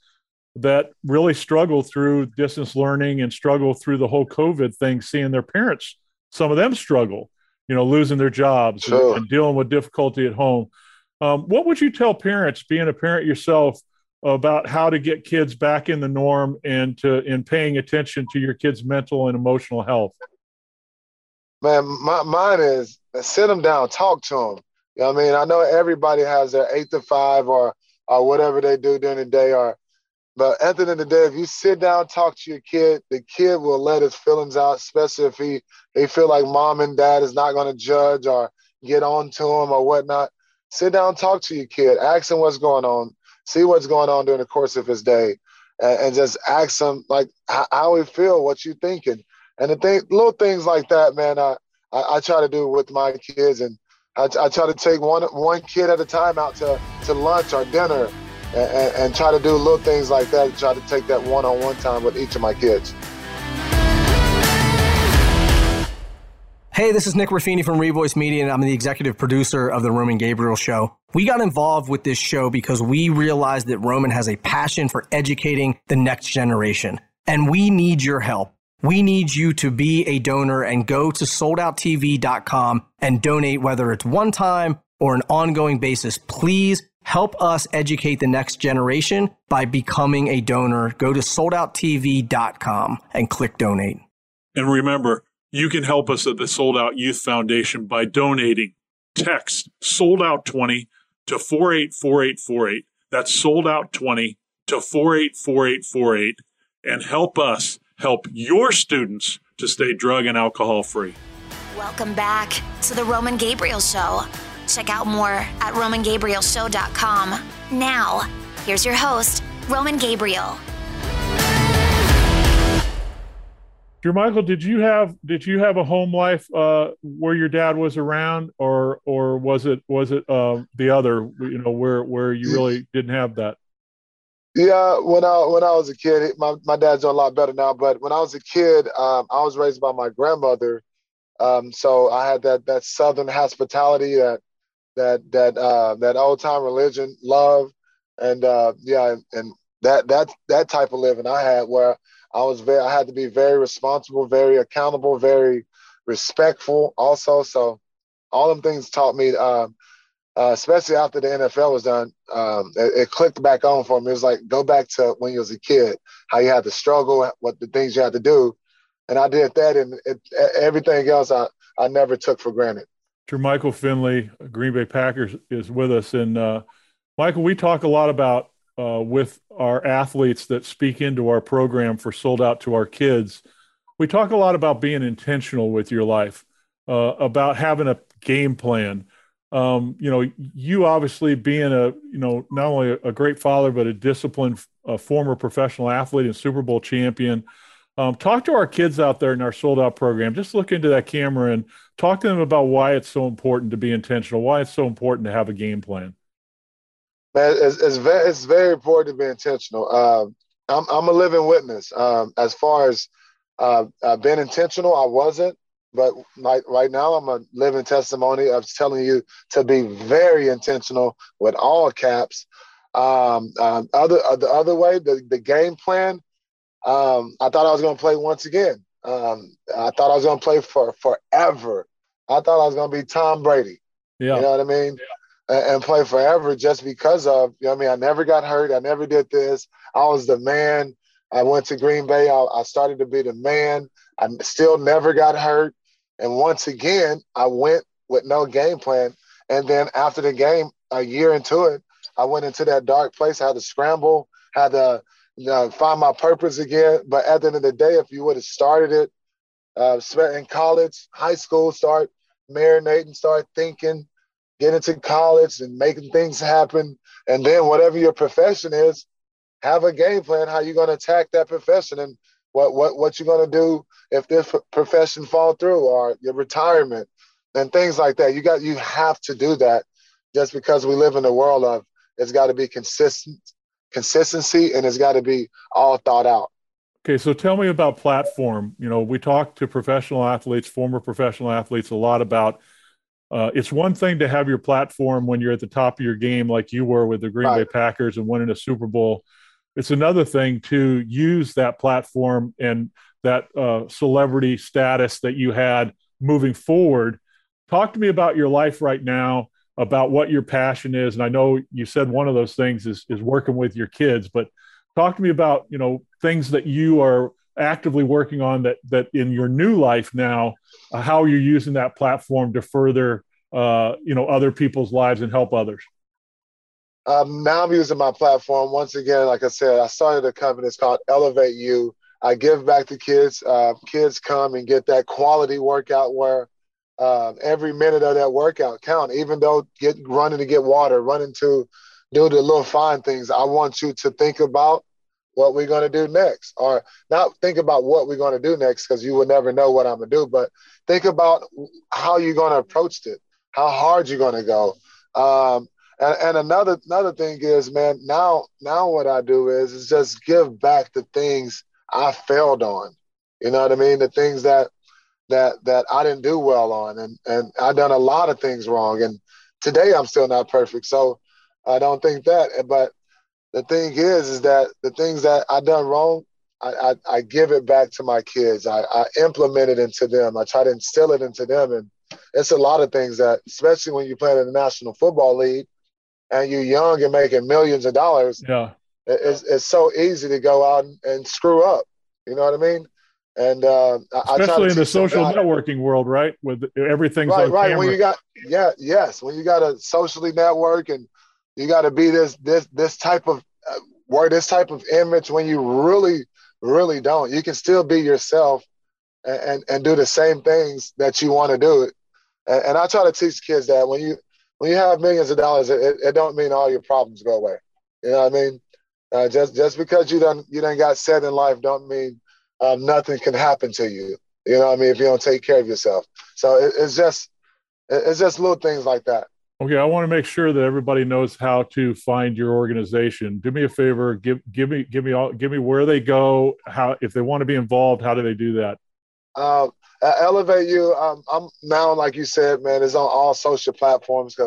C: that really struggled through distance learning and struggle through the whole COVID thing, seeing their parents, some of them struggle, you know, losing their jobs sure. and, and, dealing with difficulty at home. Um, what would you tell parents, being a parent yourself, about how to get kids back in the norm and to in paying attention to your kids' mental and emotional health?
B: Man, my, mine is sit them down, talk to them. You know what I mean? I know everybody has their eight to five or or whatever they do during the day or but at the end of the day, if you sit down, talk to your kid, the kid will let his feelings out, especially if he they feel like mom and dad is not going to judge or get on to him or whatnot. Sit down, talk to your kid, ask him what's going on, see what's going on during the course of his day, and, and just ask him like how, how he feel, what you thinking, and the thing, little things like that, man. I, I, I try to do with my kids, and I, I try to take one one kid at a time out to to lunch or dinner and, and, try to do little things like that. Try to take that one-on-one time with each of my kids.
D: Hey, this is Nick Ruffini from Revoice Media, and I'm the executive producer of The Roman Gabriel Show. We got involved with this show because we realized that Roman has a passion for educating the next generation, and we need your help. We need you to be a donor and go to soldouttv.com and donate, whether it's one time or an ongoing basis. Please Help us educate the next generation by becoming a donor. Go to soldouttv.com and click donate.
C: And remember, you can help us at the Sold Out Youth Foundation by donating. Text Sold Out 20 to 484848. That's Sold Out 20 to 484848 and help us help your students to stay drug and alcohol free.
A: Welcome back to the Roman Gabriel Show. Check out more at RomanGabrielShow.com. Now, here's your host, Roman Gabriel.
C: Michael, did you have did you have a home life uh, where your dad was around, or or was it was it uh, the other? You know, where where you really didn't have that.
B: Yeah, when I when I was a kid, my my dad's doing a lot better now. But when I was a kid, um, I was raised by my grandmother, um, so I had that that southern hospitality that that that uh, that old time religion, love, and uh, yeah, and that that that type of living I had where I was very I had to be very responsible, very accountable, very respectful also. So all them things taught me, um, uh, especially after the NFL was done, um, it, it, clicked back on for me. It was like go back to when you was a kid, how you had to struggle, what the things you had to do, and I did that, and it, everything else I I never took for granted.
C: Jermichael Finley, Green Bay Packers, is with us. And uh, Michael, we talk a lot about uh, with our athletes that speak into our program for sold out to our kids. We talk a lot about being intentional with your life, uh, about having a game plan. Um, you know, you obviously being a you know not only a great father but a disciplined a former professional athlete and Super Bowl champion. Um, talk to our kids out there in our sold out program. Just look into that camera and talk to them about why it's so important to be intentional, why it's so important to have a game plan.
B: Man, it's, it's very, it's very important to be intentional. Um, I'm I'm a living witness. Um, as far as uh, uh, being intentional, I wasn't, but right right now I'm a living testimony of telling you to be very intentional with all caps. Um, um, other uh, the other way, the the game plan. Um, I thought I was going to play once again. Um, I thought I was going to play for forever. I thought I was going to be Tom Brady. Yeah. You know what I mean? And, play forever just because of, you know I mean? I never got hurt. I never did this. I was the man. I went to Green Bay. I, I started to be the man. I still never got hurt. And once again, I went with no game plan. And then after the game, a year into it, I went into that dark place. I had to scramble, had to you know, find my purpose again. But at the end of the day, if you would have started it uh, in college, high school, start marinating, start thinking, get into college and making things happen. And then whatever your profession is, have a game plan how you're going to attack that profession and what what what you're going to do if this profession fall through or your retirement and things like that. You got you have to do that just because we live in a world of it's got to be consistent consistency and it's got to be all thought out.
C: Okay, so tell me about platform. You know, we talk to professional athletes, former professional athletes, a lot about. Uh, it's one thing to have your platform when you're at the top of your game, like you were with the Green right. Bay Packers and winning a Super Bowl. It's another thing to use that platform and that uh, celebrity status that you had moving forward. Talk to me about your life right now, about what your passion is. And I know you said one of those things is is working with your kids, but talk to me about you know things that you are actively working on that that in your new life now uh, how you're using that platform to further uh, you know other people's lives and help others?
B: Um, now i'm using my platform. Once again like i said i started a company. It's called elevate you. I give back to kids. Uh, kids come and get that quality workout where uh, every minute of that workout count. Even though get running to get water running to do the little fine things. I want you to think about what we're going to do next, or not think about what we're going to do next because you will never know what I'm going to do, but think about how you're going to approach it, how hard you're going to go. Um, and, and another another thing is, man, now now what I do is is just give back the things I failed on. You know what I mean? The things that that that I didn't do well on, and and I done a lot of things wrong, and today I'm still not perfect. So I don't think that. But the thing is, is that the things that I done wrong, I, I, I give it back to my kids. I, I implement it into them. I try to instill it into them. And it's a lot of things that, especially when you're playing in the National Football League and you're young and making millions of dollars,
C: yeah,
B: it's, it's so easy to go out and, screw up. You know what I mean? And uh,
C: especially in the social networking world, right? With everything
B: right, right. Camera. When you got yeah, yes, when you got to socially network and you got to be this this this type of wear this type of image when you really really don't. You can still be yourself and and, and do the same things that you want to do. And, and, I try to teach kids that when you when you have millions of dollars, it, it don't mean all your problems go away. You know what I mean? Uh, just just because you don't you don't got set in life, don't mean um, nothing can happen to you. You know what I mean? If you don't take care of yourself, so it, it's just it's just little things like that.
C: Okay, I want to make sure that everybody knows how to find your organization. Do me a favor, give give me give me all give me where they go, how if they want to be involved, how do they do that?
B: Um, Elevate You, um, I'm now like you said, man, it's on all social platforms.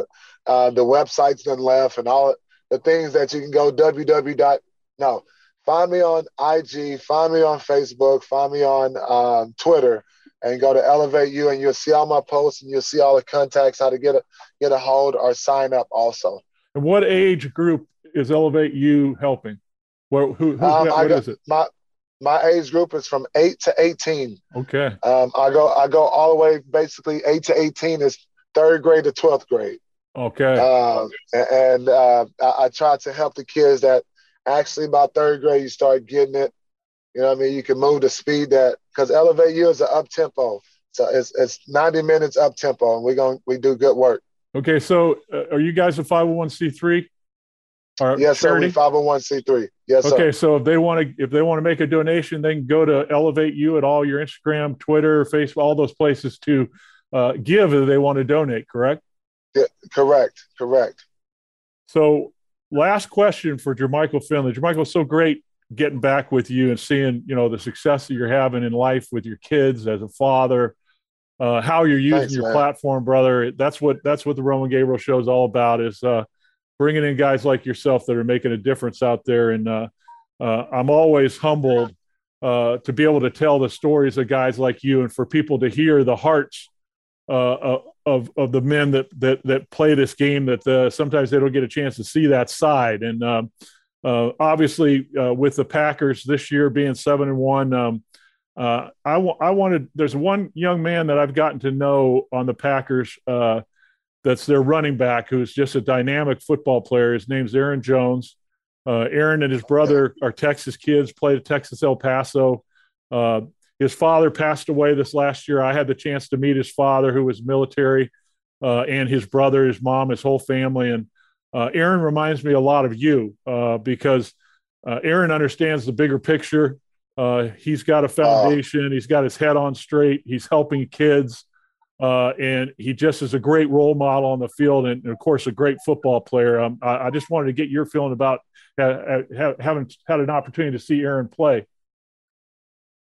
B: Uh, the website's been left and all the things that you can go www. No, find me on IG, find me on Facebook, find me on um, Twitter and go to Elevate You, and you'll see all my posts and you'll see all the contacts, how to get a get a hold or sign up also.
C: And what age group is Elevate You helping? Where, who, who um, what
B: is it? My my age group is from eight to eighteen.
C: Okay.
B: Um, I go I go all the way basically eight to eighteen is third grade to twelfth grade.
C: Okay.
B: Um, and uh, I, I try to help the kids that actually by third grade you start getting it you know what I mean? You can move the speed that because Elevate You is an up tempo. So it's it's 90 minutes up tempo, and we're going we do good work.
C: Okay, so uh, are you guys a 501c3?
B: yes, sir. We 501c3. Yes,
C: sir. Okay, so if they want to if they want to make a donation, then go to Elevate You at all your Instagram, Twitter, Facebook, all those places to uh, give if they want to donate. Correct?
B: Yeah, correct. Correct.
C: So, last question for Jermichael Finley. Jermichael, is so great getting back with you and seeing you know the success that you're having in life with your kids as a father. Uh, how you're using Thanks, your man. platform, brother. That's what that's what the Roman Gabriel show is all about. Is uh, bringing in guys like yourself that are making a difference out there. And uh, uh I'm always humbled uh, to be able to tell the stories of guys like you, and for people to hear the hearts uh, of of the men that that that play this game. That sometimes they don't get a chance to see that side. And um, uh, obviously, uh, with the Packers this year being seven and one, um, uh, I, w- I wanted. There's one young man that I've gotten to know on the Packers. Uh, that's their running back, who's just a dynamic football player. His name's Aaron Jones. Uh, Aaron and his brother are Texas kids. Played at Texas El Paso. Uh, his father passed away this last year. I had the chance to meet his father, who was military, and his brother, his mom, his whole family, and uh, Aaron reminds me a lot of you uh, because uh, Aaron understands the bigger picture. Uh, he's got a foundation. He's got his head on straight. He's helping kids, uh, and he just is a great role model on the field, and, and of course, a great football player. Um, I, I, just wanted to get your feeling about having had an opportunity to see Aaron play.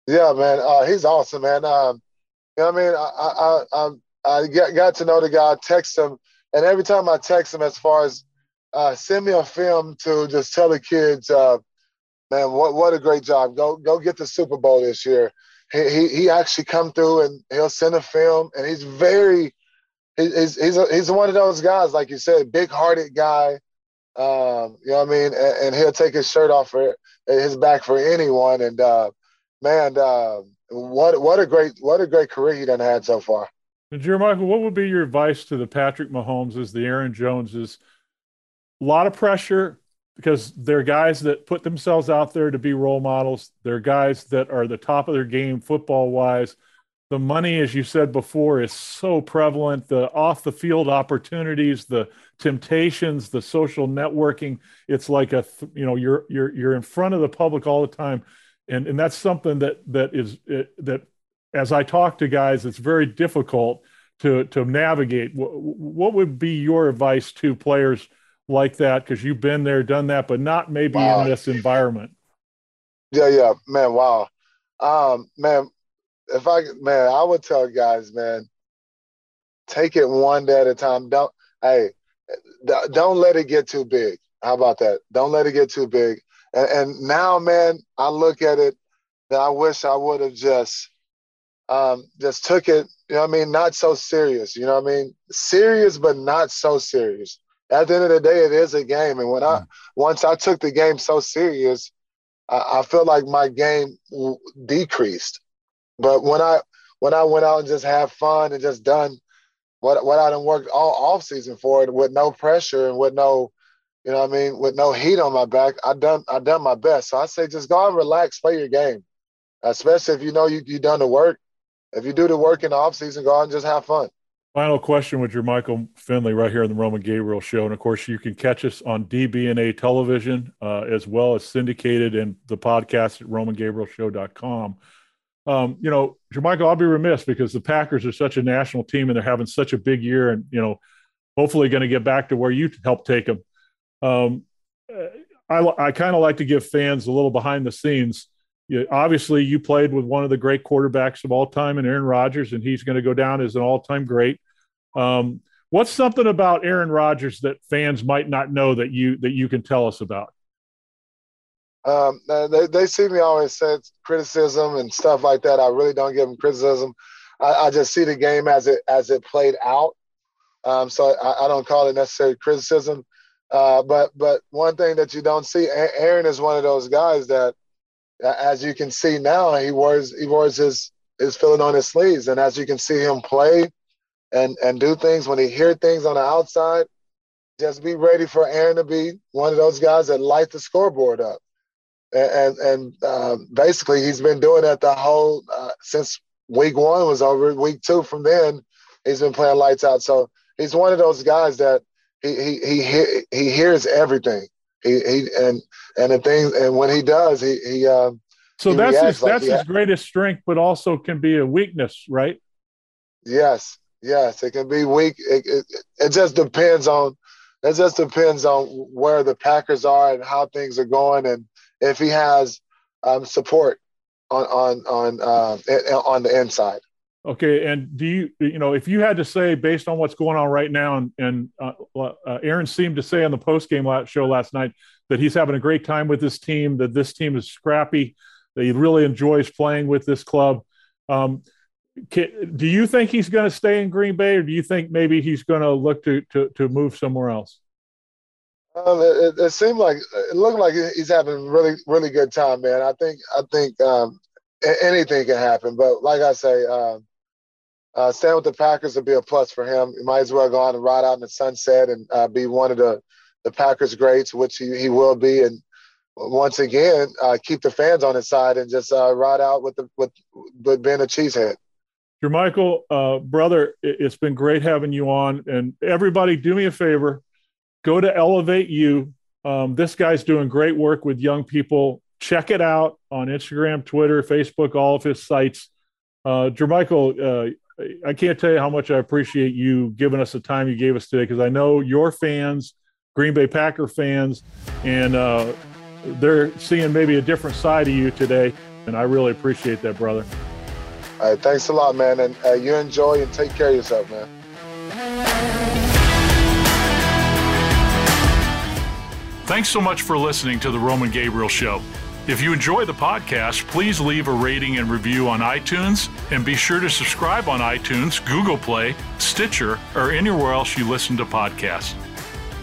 B: Yeah, man, uh, he's awesome, man. Um, you know what I mean? I I I, I got, got to know the guy, I text him, and every time I text him, as far as uh, send me a film to just tell the kids, uh, man, what what a great job. Go go get the Super Bowl this year. He he, he actually come through and he'll send a film, and he's very he's he's a, he's one of those guys, like you said, big hearted guy. Um, you know what I mean? And, and, he'll take his shirt off for his back for anyone. And uh, man, uh, what what a great what a great career he done had so far.
C: And Jeremiah, what would be your advice to the Patrick Mahomeses, the Aaron Joneses? A lot of pressure because they're guys that put themselves out there to be role models. They're guys that are the top of their game football wise. The money, as you said before, is so prevalent. The off the field opportunities, the temptations, the social networking. It's like a you know you're you're you're in front of the public all the time, and and that's something that that is eh, that as I talk to guys, it's very difficult to to navigate. What would be your advice to players? Like that because you've been there, done that, but not maybe wow. in this environment.
B: Yeah, yeah, man. Wow, um, man. If I man, I would tell guys, man, take it one day at a time. Don't hey, don't let it get too big. How about that? Don't let it get too big. And, and now, man, I look at it that I wish I would have just um, just took it. You know what I mean? Not so serious. You know what I mean? Serious, but not so serious at the end of the day, it is a game. And when I once I took the game so serious, I, I feel like my game decreased. But when I when I went out and just had fun and just done what what I done worked all off season for it with no pressure and with no, you know what I mean, with no heat on my back, I done I done my best. So I say just go and relax, play your game. Especially if you know you you done the work. If you do the work in the off season, go out and just have fun.
C: Final question with Jermichael Finley right here on the Roman Gabriel Show. And of course, you can catch us on DBNA television uh, as well as syndicated and the podcast at romangabrielshow.com. Um, you know, Jermichael, I'll be remiss because the Packers are such a national team and they're having such a big year and, you know, hopefully going to get back to where you helped take them. Um, I, I kind of like to give fans a little behind the scenes you, obviously you played with one of the great quarterbacks of all time and Aaron Rodgers, and he's going to go down as an all-time great. Um, what's something about Aaron Rodgers that fans might not know that you that you can tell us about?
B: Um, they, they see me always say criticism and stuff like that. I really don't give them criticism. I, I just see the game as it as it played out. Um, so I, I, don't call it necessarily criticism. Uh, but but one thing that you don't see, Aaron is one of those guys that as you can see now, he wears he wears his his feeling on his sleeves, and as you can see him play and and do things when he hear things on the outside, just be ready for Aaron to be one of those guys that light the scoreboard up. And and, and um, basically, he's been doing that the whole uh, since week one was over. Week two from then, he's been playing lights out. So he's one of those guys that he he he he hears everything. He, he and and the things and when he does, he he. Uh,
C: so he that's his like that's his greatest strength, but also can be a weakness, right?
B: Yes, yes, it can be weak. It, it, it just depends on it just depends on where the Packers are and how things are going, and if he has um, support on on on uh, on the inside.
C: Okay, and do you you know if you had to say based on what's going on right now, and and uh, uh, Aaron seemed to say on the post game show last night that he's having a great time with this team, that this team is scrappy, that he really enjoys playing with this club. Um, can, do you think he's going to stay in Green Bay, or do you think maybe he's going to look to to to move somewhere else?
B: Um, it, it, seemed like it looked like he's having really really good time, man. I think I think um, anything can happen, but like I say, um, uh, staying with the Packers would be a plus for him. He might as well go on and ride out in the sunset and uh, be one of the the Packers greats, which he, he will be, and once again uh, keep the fans on his side and just uh, ride out with the with, with being a cheesehead.
C: Jermichael, uh, brother, it's been great having you on, and everybody, do me a favor go to Elevate You. Um, this guy's doing great work with young people. Check it out on Instagram, Twitter, Facebook, all of his sites. Uh, Jermichael, uh, I can't tell you how much I appreciate you giving us the time you gave us today because I know your fans, Green Bay Packer fans, and uh, they're seeing maybe a different side of you today. And I really appreciate that, brother.
B: All right, thanks a lot, man. And uh, you enjoy and take care of yourself, man.
E: Thanks so much for listening to The Roman Gabriel Show. If you enjoy the podcast, please leave a rating and review on iTunes and be sure to subscribe on iTunes, Google Play, Stitcher, or anywhere else you listen to podcasts.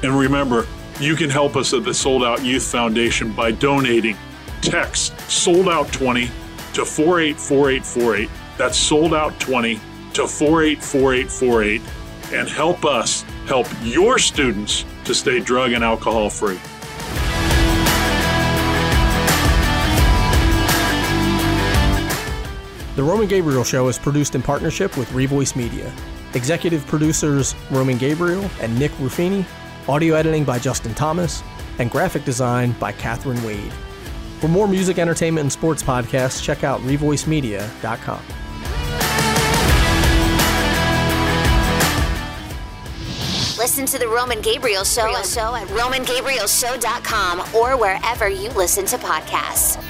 E: And remember, you can help us at the Sold Out Youth Foundation by donating. Text Sold Out 20 to 484848. That's Sold Out 20 to 484848 and help us help your students to stay drug and alcohol free.
D: The Roman Gabriel Show is produced in partnership with Revoice Media. Executive producers Roman Gabriel and Nick Ruffini, audio editing by Justin Thomas, and graphic design by Catherine Wade. For more music, entertainment, and sports podcasts, check out revoicemedia.com.
A: Listen to the Roman Gabriel Show, show at RomanGabrielShow.com or wherever you listen to podcasts.